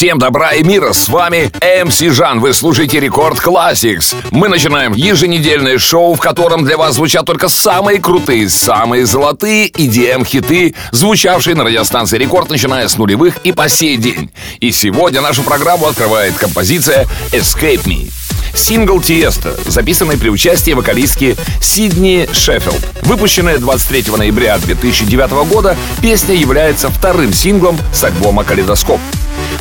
Всем добра и мира, с вами MC Жан, вы слушаете Record Classix. Мы начинаем еженедельное шоу, в котором для вас звучат только самые крутые, самые золотые EDM-хиты, звучавшие на радиостанции Рекорд, начиная с нулевых и по сей день. И сегодня нашу программу открывает композиция Escape Me. Сингл Тиеста, записанный при участии вокалистки Сидни Шеффилд. Выпущенная 23 ноября 2009 года, песня является вторым синглом с альбома «Калейдоскоп».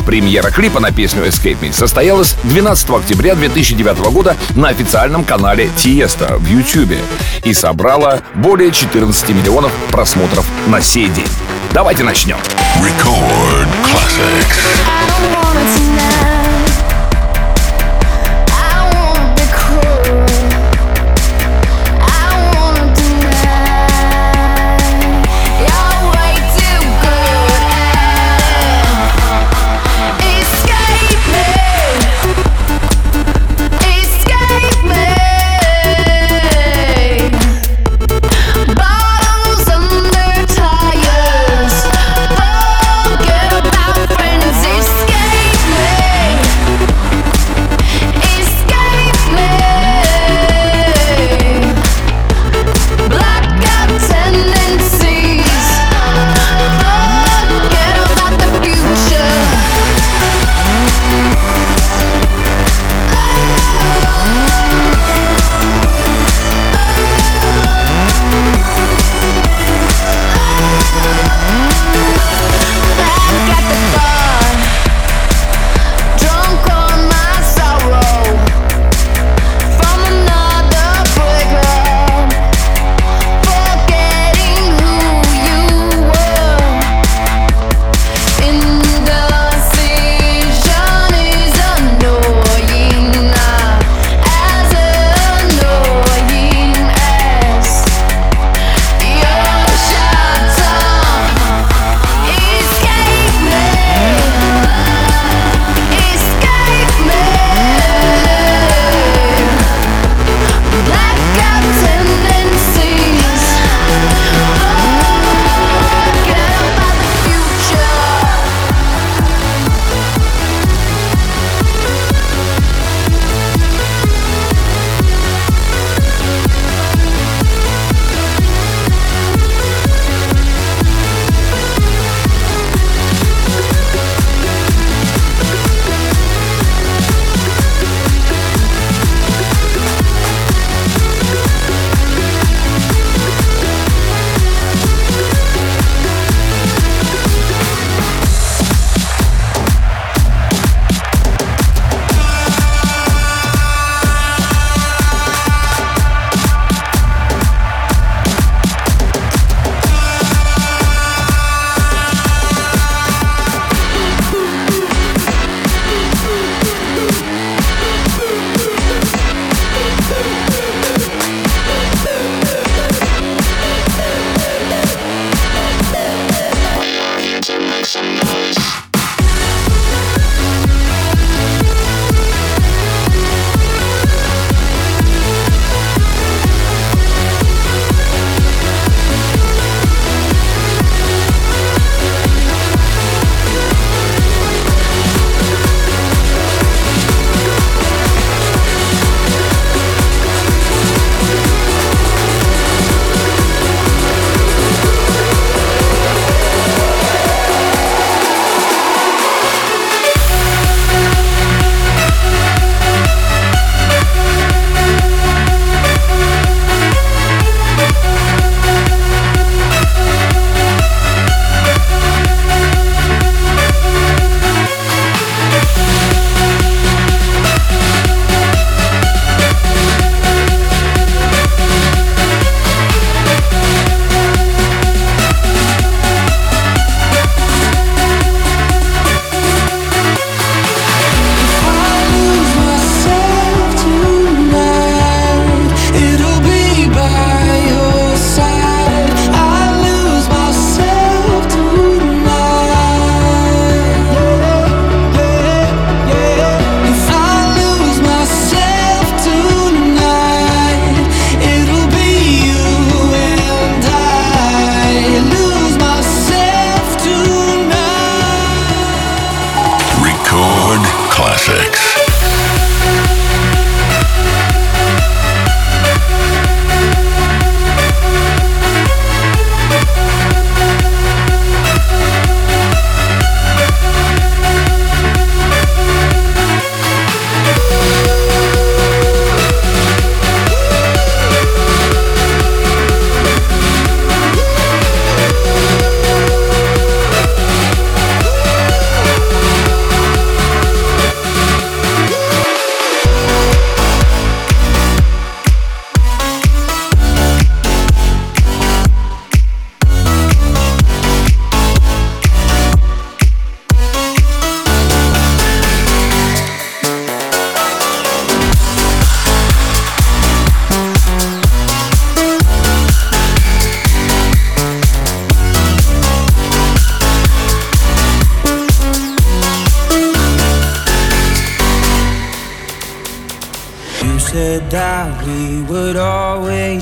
Премьера клипа на песню Escape Me состоялась 12 октября 2009 года на официальном канале Тиеста в YouTube и собрала более 14 миллионов просмотров на сей день. Давайте начнем. Record Classics.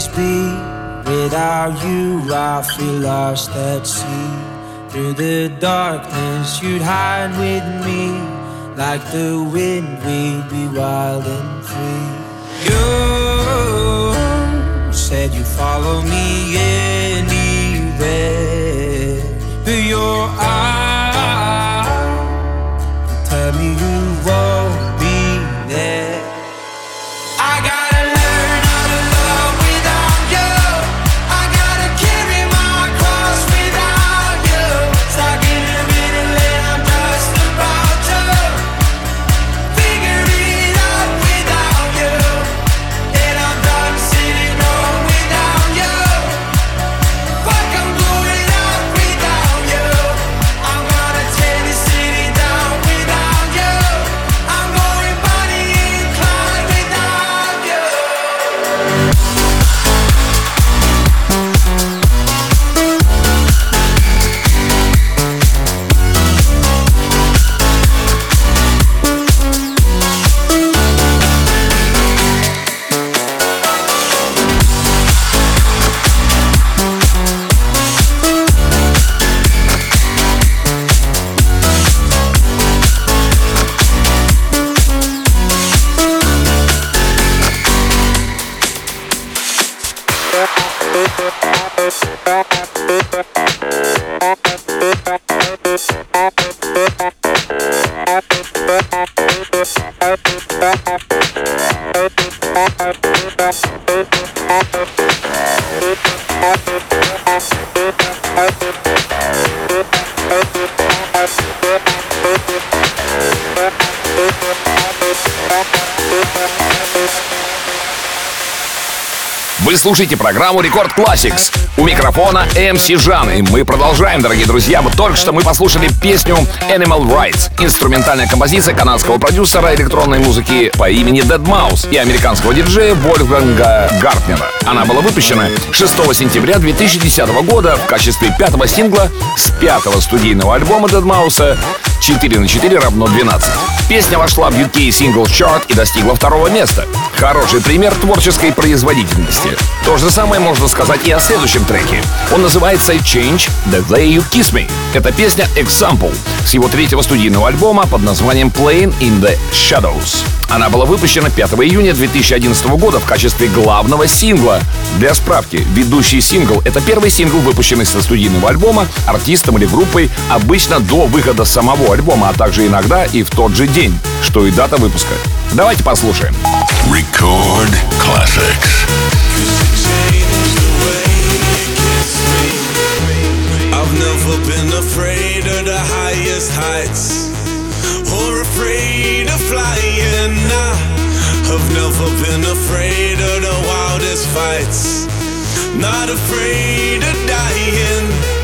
Be. Without you, I feel lost at sea. Through the darkness, you'd hide with me. Like the wind, we'd be wild and free. You said you'd follow me anywhere. But your eyes Вы слушаете программу Рекорд Classics. У микрофона MC Жан. И мы продолжаем, дорогие друзья. Вот только что мы послушали песню Animal Rights. Инструментальная композиция канадского продюсера электронной музыки по имени Dead Mouse и американского диджея Вольфганга Гартнера. Она была выпущена 6 сентября 2010 года в качестве пятого сингла с пятого студийного альбома Dead Mouse 4 на 4 равно 12. Песня вошла в UK Singles Chart и достигла второго места. Хороший пример творческой производительности. То же самое можно сказать и о следующем треке. Он называется Change the Way You Kiss Me. Это песня Example с его третьего студийного альбома под названием Playing in the Shadows. Она была выпущена 5 июня 2011 года в качестве главного сингла. Для справки, ведущий сингл — это первый сингл, выпущенный со студийного альбома артистом или группой обычно до выхода самого альбома, а также иногда и в тот же день, что и дата выпуска. Давайте послушаем. Record Classics. Highest heights or afraid of flying. Nah, I've never been afraid of the wildest fights, not afraid of dying.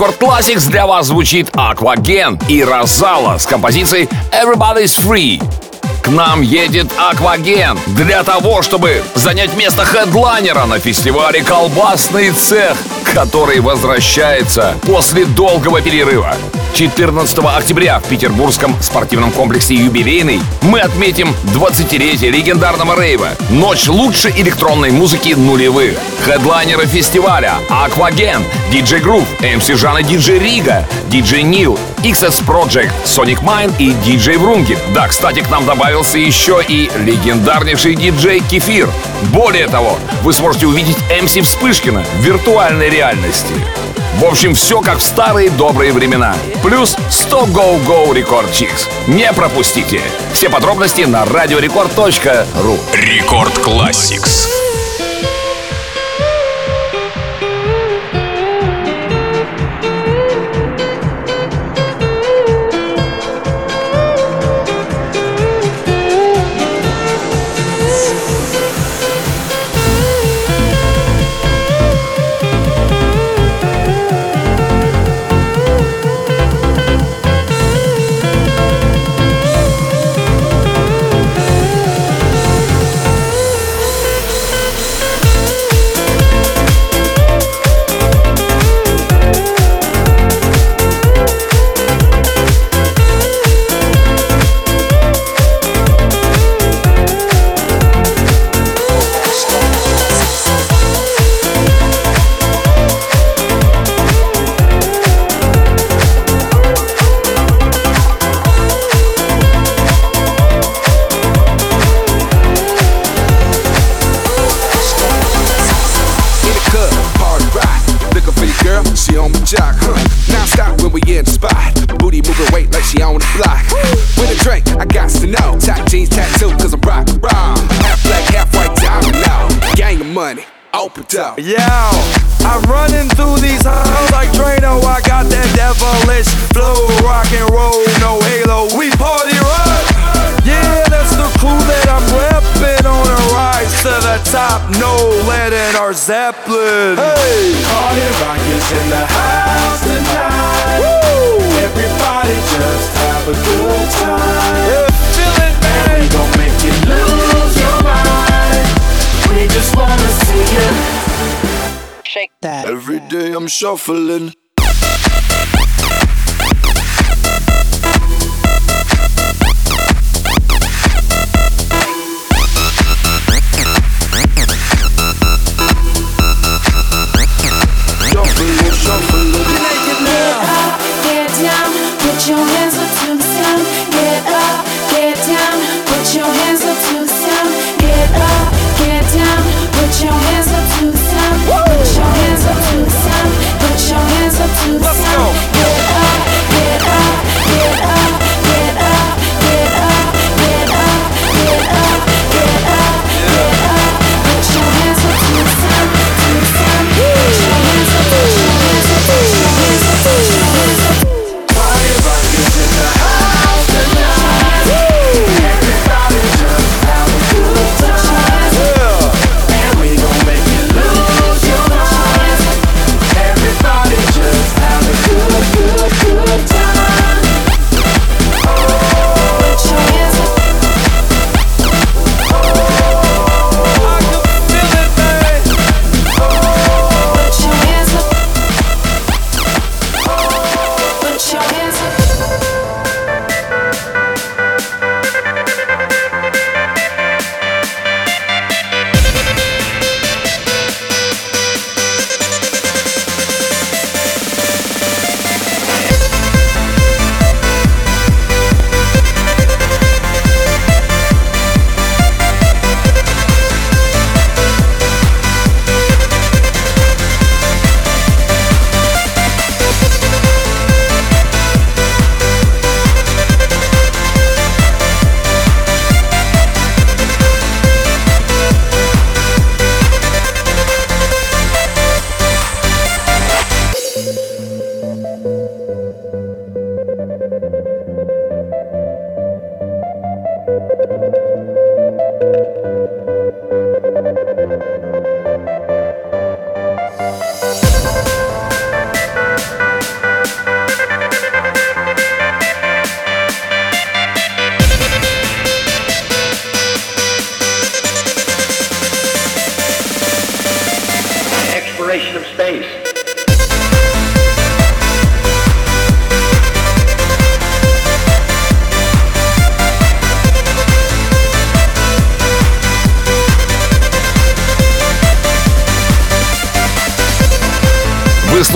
Рекорд Classics для вас звучит Акваген и Розала с композицией Everybody's Free. К нам едет Акваген для того, чтобы занять место хедлайнера на фестивале «Колбасный цех», который возвращается после долгого перерыва. 14 октября в петербургском спортивном комплексе «Юбилейный» мы отметим 20-летие легендарного рейва. Ночь лучшей электронной музыки нулевых. Хедлайнеры фестиваля Акваген, DJ Groove, MC Жан и DJ Рига, DJ Нил, XS Project, Sonic Mine и DJ Врунгель. Да, кстати, к нам добавился еще и легендарнейший диджей Кефир. Более того, вы сможете увидеть MC Вспышкина в виртуальной реальности. В общем, все как в старые добрые времена. Плюс 100 Go Go Record Chicks. Не пропустите. Все подробности на радиорекорд.ру. Рекорд Classics. Open up. Yo, I'm running through these halls like Drano. I got that devilish flow, rock and roll, no halo. We party rock. Yeah, that's the crew that I'm repping on a rise to the top. No lead in our Zeppelin. Hey, Party rock is in the house tonight. Everybody just have a good time. yeah, feel it, man. We just wanna see you. Shake that. Every day I'm shuffling.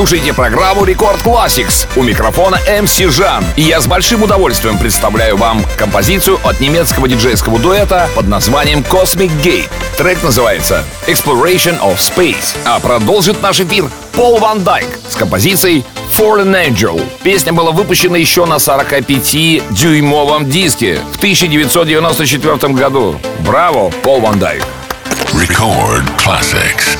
Слушаете программу Рекорд Classics. У микрофона MC Жан. И я с большим удовольствием представляю вам композицию от немецкого диджейского дуэта под названием Cosmic Gate. Трек называется Exploration of Space. А продолжит наш эфир Пол Ван Дайк с композицией Fallen Angel. Песня была выпущена еще на 45-дюймовом диске в 1994 году. Браво, Пол Ван Дайк. Record classics.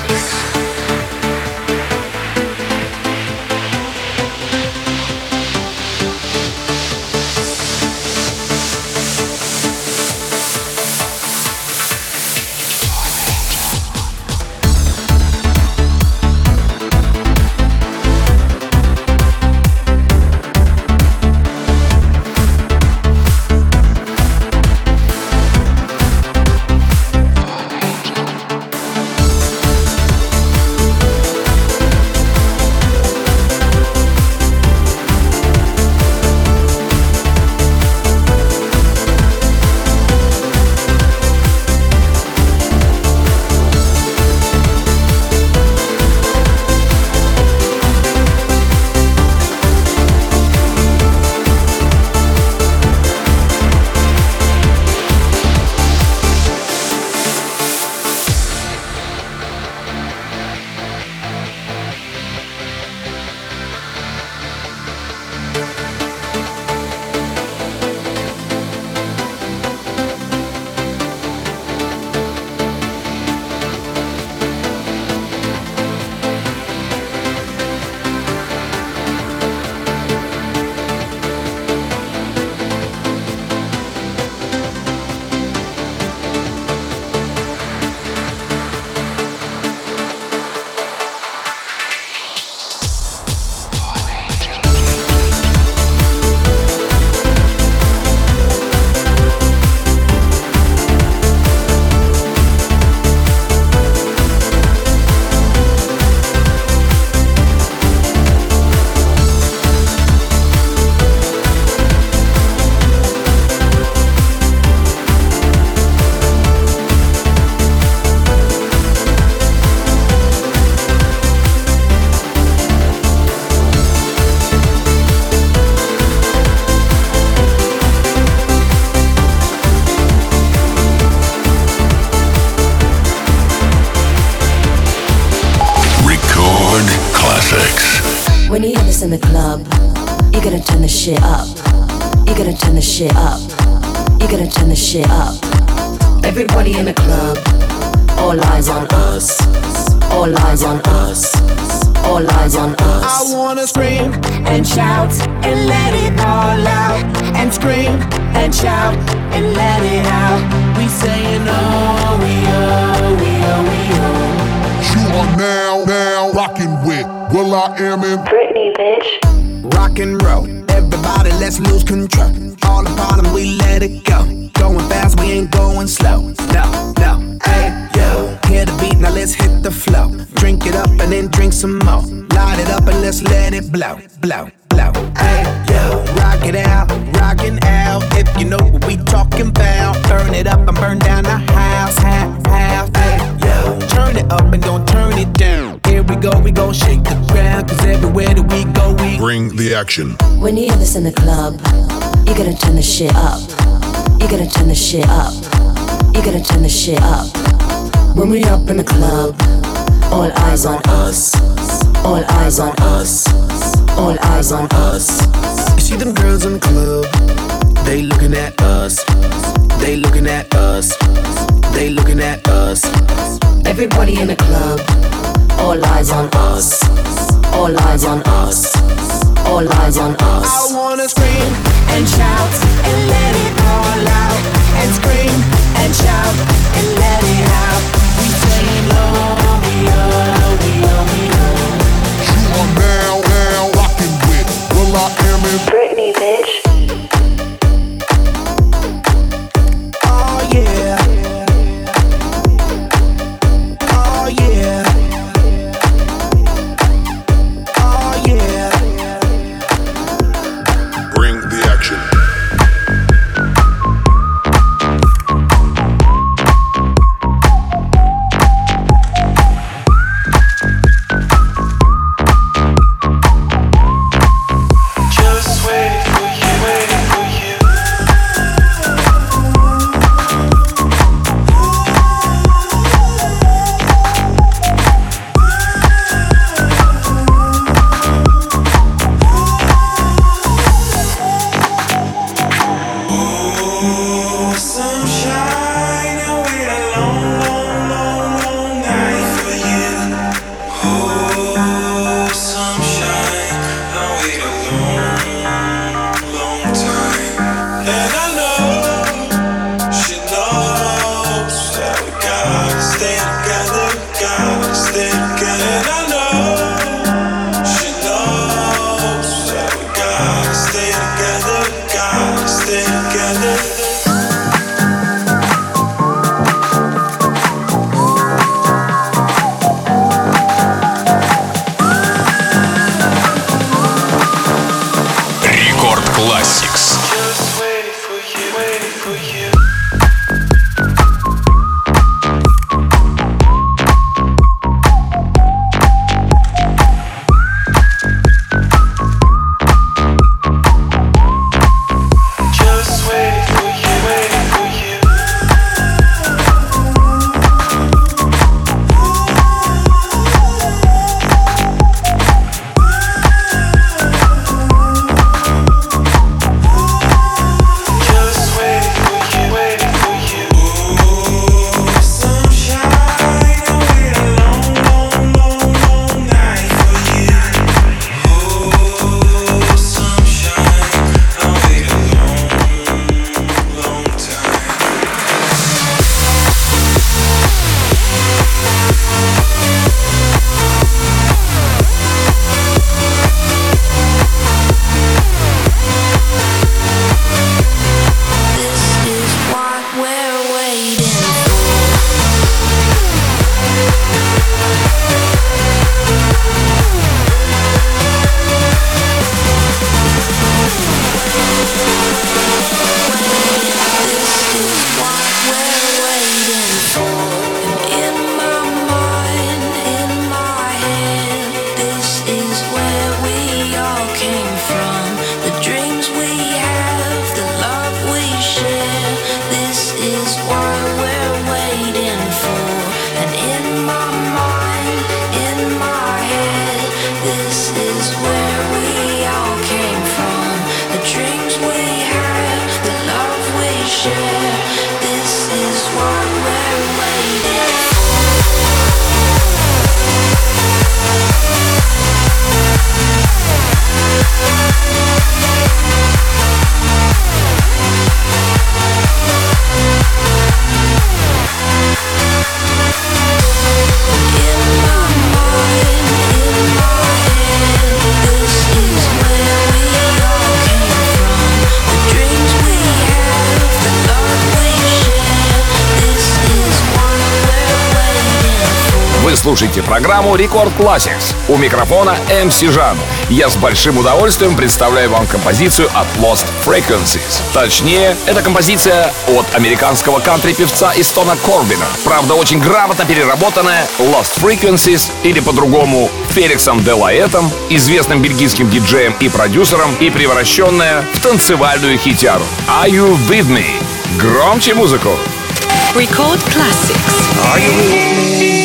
Shit up. You're gonna turn the shit up. You're gonna turn the shit up. Everybody in the club, all eyes on us. All eyes on us. All eyes on us. I wanna scream and shout and let it all out. And scream and shout and let it out. We saying oh, we oh, we oh, we oh. You are now, now rocking with Will I Am in Britney, bitch. Rock and roll, everybody let's lose control. All the bottom we let it go. Going fast, we ain't going slow. No, no, hey yo. Hear the beat, now let's hit the flow. Drink it up and then drink some more. Light it up and let's let it blow, blow, blow. Hey yo, rock it out, rockin' out. If you know what we talking about, burn it up and burn down the house, house, house. Hey yo, turn it up and don't turn it down. Here we go, we gon' shake the ground, cause everywhere that we go, we Bring the action. When you hear this in the club, you're gonna turn the shit up. You're gonna turn the shit up. You're gonna turn the shit up. When we up in the club, all eyes on us. All eyes on us. All eyes on us. You see them girls in the club, they looking at us. They looking at us. They looking at us. Everybody in the club, all eyes on us. All eyes on us. All eyes on us. I wanna scream and shout and let it all out. And scream and shout and let it Вы слушаете программу Рекорд Classics. У микрофона MC Жан. Я с большим удовольствием представляю вам композицию от Lost Frequencies. Точнее, это композиция от американского кантри-певца Истона Корбина. Правда, очень грамотно переработанная Lost Frequencies, или по-другому Феликсом Делаэтом, известным бельгийским диджеем и продюсером, и превращенная в танцевальную хитяру. Are You With Me? Громче музыку! Record Classics. Are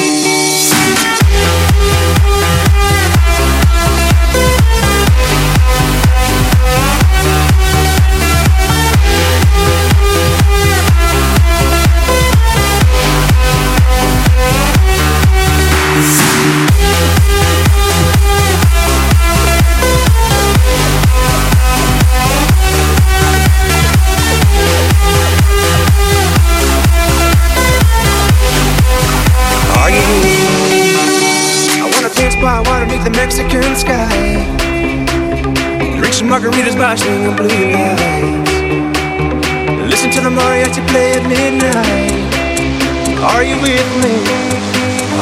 margaritas by swinging blue lights. Listen to the mariachi play at midnight. Are you with me?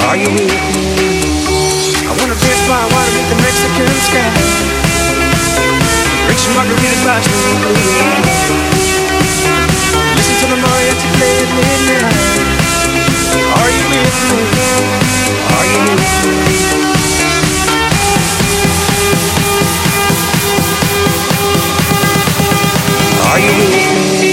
Are you with me? I wanna dance by water beneath the Mexican sky. Drink some margaritas by swinging blue lights. Listen to the mariachi play at midnight. Are you with me? Are you with me? Are you with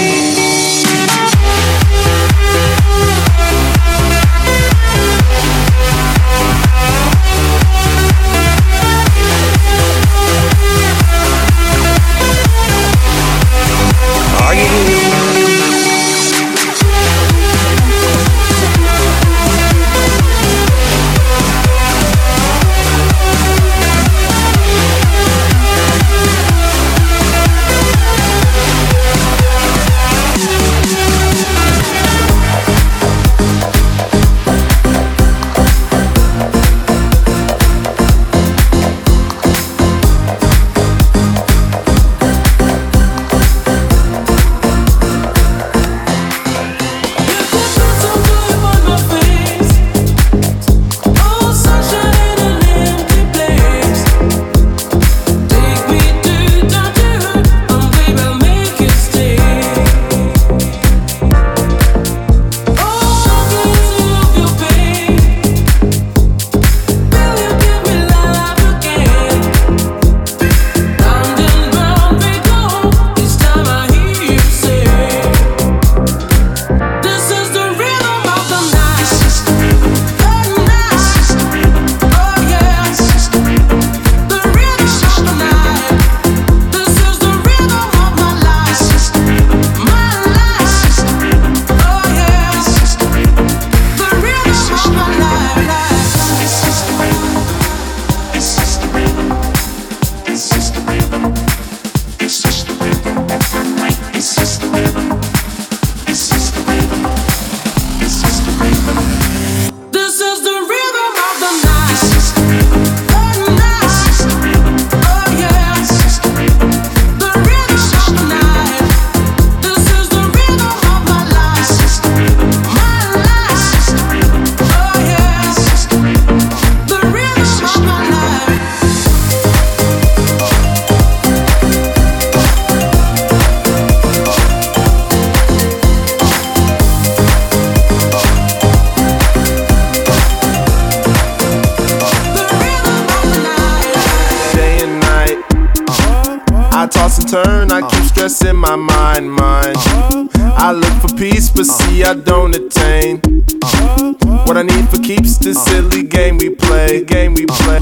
I don't attain. What I need for keeps this silly game we play, game we play.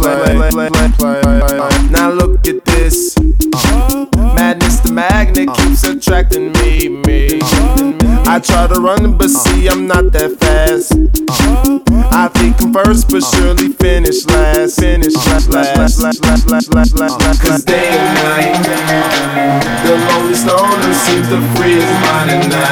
Now look at this. Madness, the magnet keeps attracting me, me. I try to run, but see I'm not that fast. I think I'm first, but surely finish last. Finish last, last, last, last, last, last, last, last. Cause day and night, the lonely stoner seems to free his mind at night.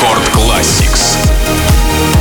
Рекорд Classics.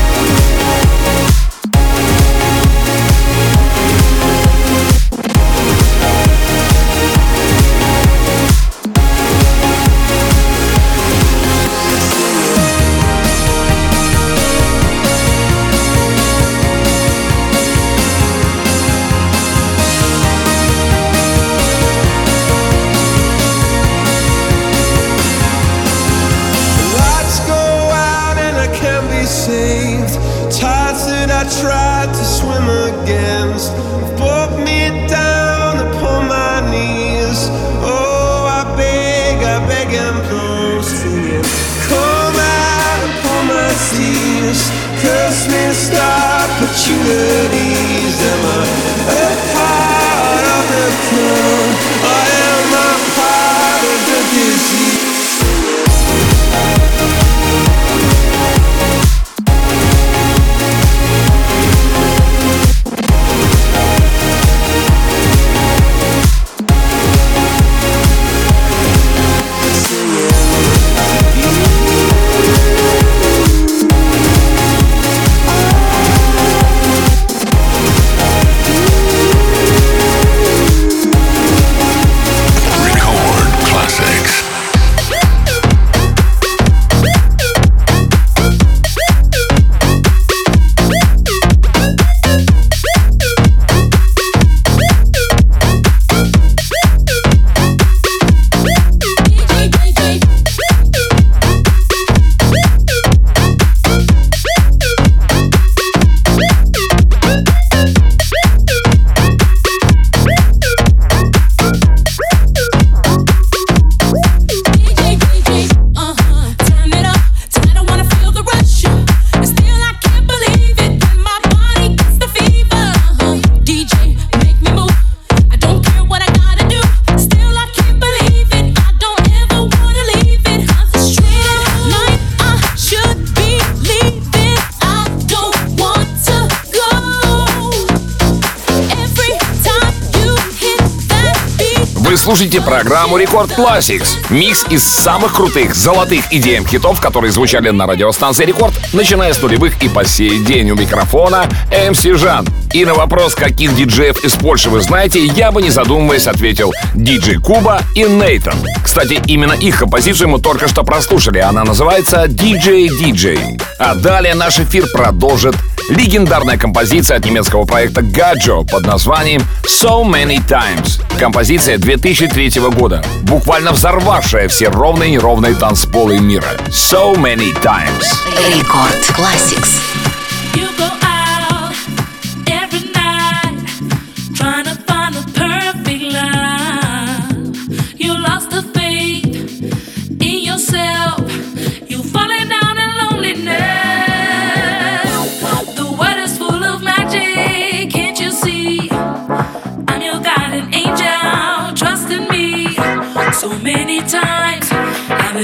слушаете программу Record Classix. Микс из самых крутых золотых EDM-хитов, которые звучали на радиостанции Рекорд, начиная с нулевых и по сей день у микрофона MC Жан. И на вопрос, каких диджеев из Польши вы знаете, я бы не задумываясь ответил диджей Куба и Нейтан. Кстати, именно их композицию мы только что прослушали, она называется DJ DJ. А далее наш эфир продолжит легендарная композиция от немецкого проекта Gadjo под названием «So Many Times». Композиция 2003 года, буквально взорвавшая все ровные и неровные танцполы мира. «So Many Times». Рекорд Classics. You go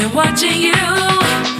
been watching you.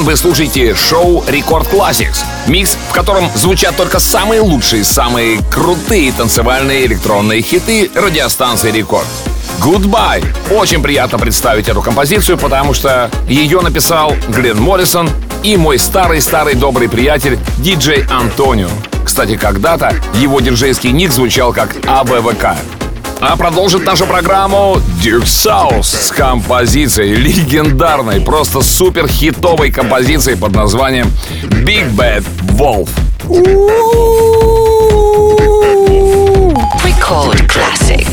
Жан, вы слушаете шоу Record Classix. Микс, в котором звучат только самые лучшие, самые крутые танцевальные электронные хиты радиостанции Рекорд. Goodbye. Очень приятно представить эту композицию, потому что ее написал Глен Моррисон и мой старый-старый добрый приятель диджей Антонио. Кстати, когда-то его диджейский ник звучал как АБВК. А продолжит нашу программу Duck Sauce с композицией легендарной, просто супер хитовой композицией под названием Big Bad Wolf. Record Classics.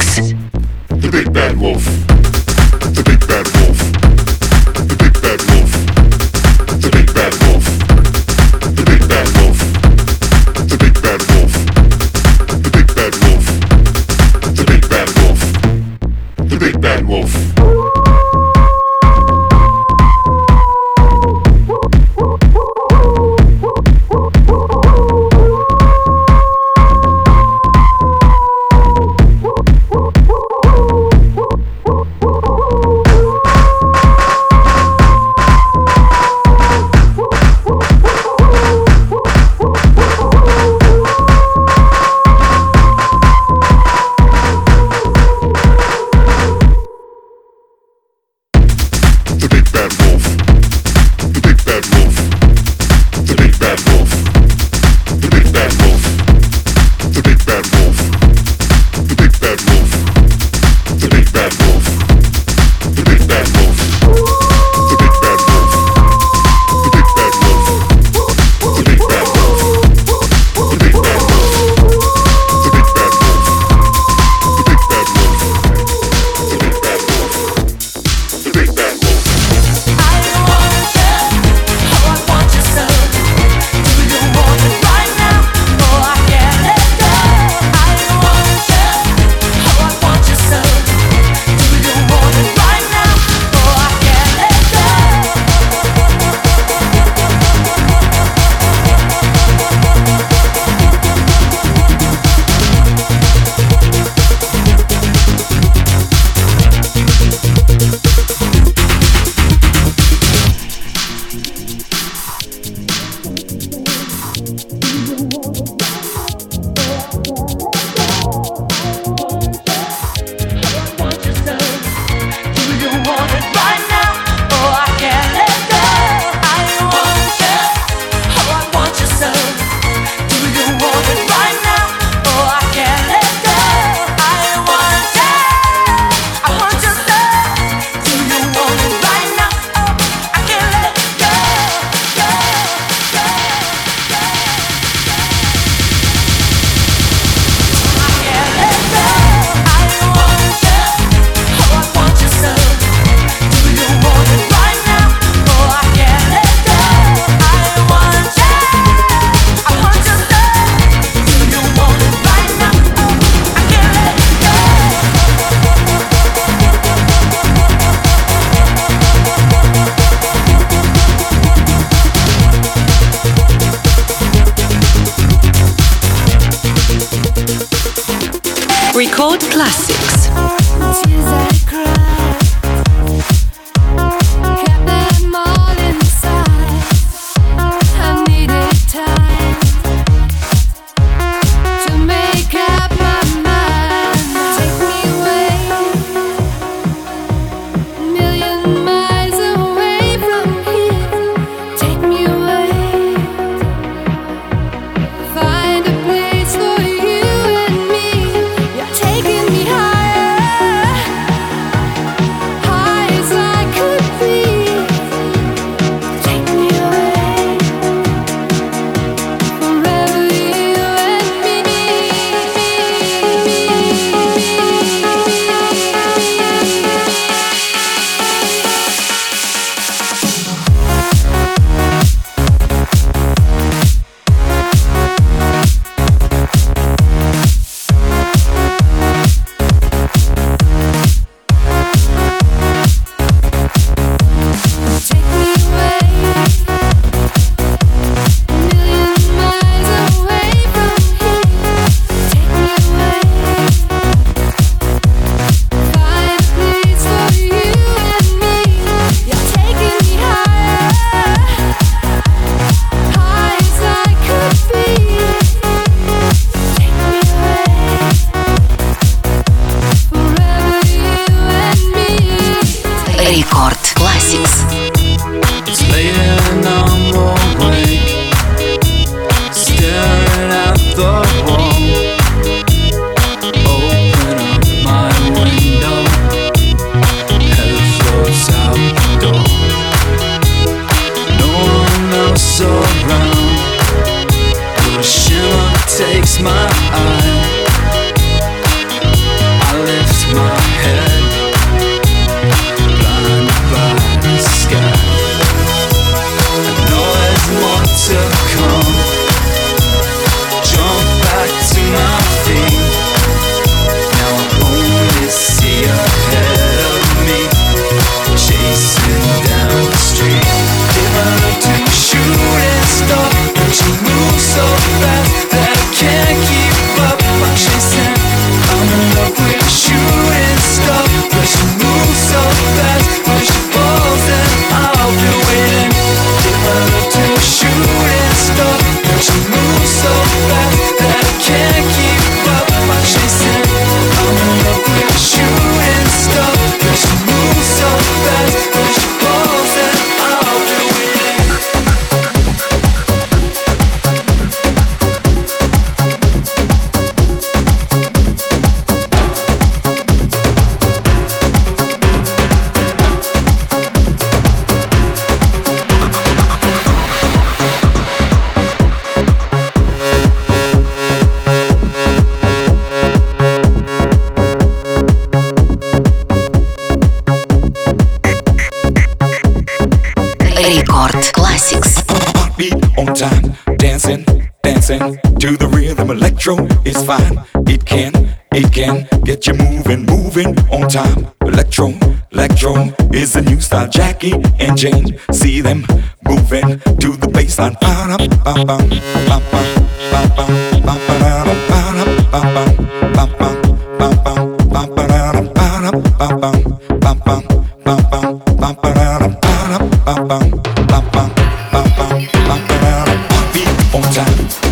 Jackie and Jane. See them moving to the baseline.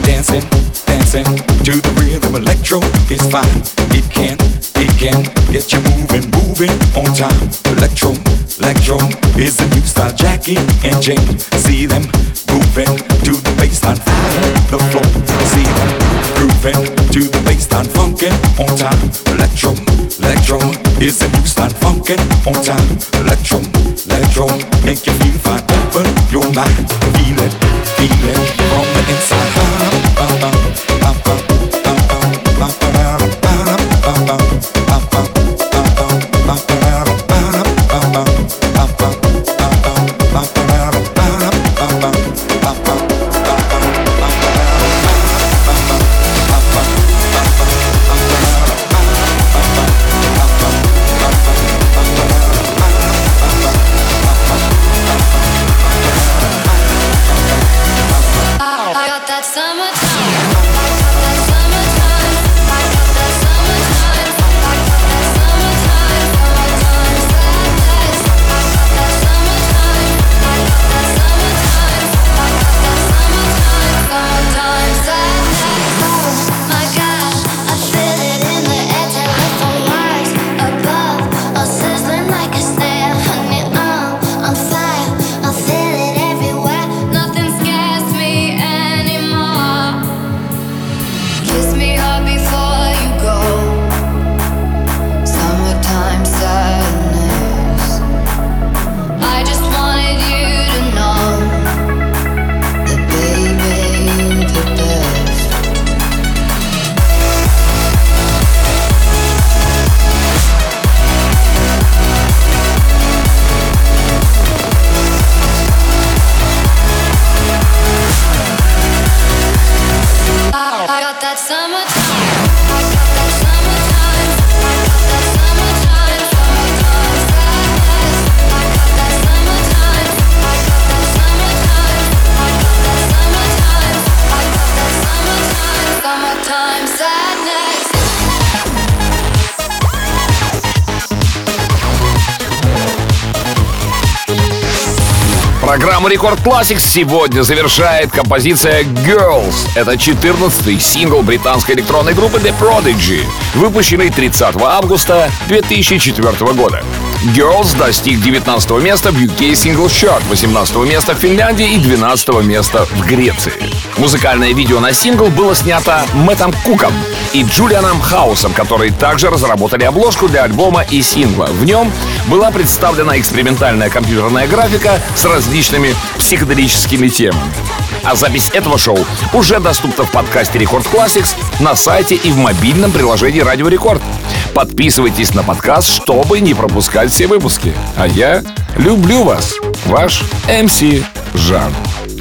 Dancing, dancing to the rhythm. Electro is fine. It can, it can get you moving, moving on time. Electro, electro is the new style Jackie and Jane. See them moving to the baseline, flying the floor. See them grooving to the baseline, funkin' on time. Electro, electro is the new style, funkin' on time. Electro, electro make you feel fine, open your mind. Рекорд Classics сегодня завершает композиция Girls. Это 14-й сингл британской электронной группы The Prodigy, выпущенный 30 августа 2004 года. Girls достиг 19 места в UK Single Chart, 18 места в Финляндии и 12 места в Греции. Музыкальное видео на сингл было снято Мэттом Куком и Джулианом Хаусом, которые также разработали обложку для альбома и сингла. В нем была представлена экспериментальная компьютерная графика с различными психоделическими темами. А запись этого шоу уже доступна в подкасте Рекорд Classics на сайте и в мобильном приложении Радио Рекорд. Подписывайтесь на подкаст, чтобы не пропускать все выпуски. А я люблю вас, ваш МС Жан.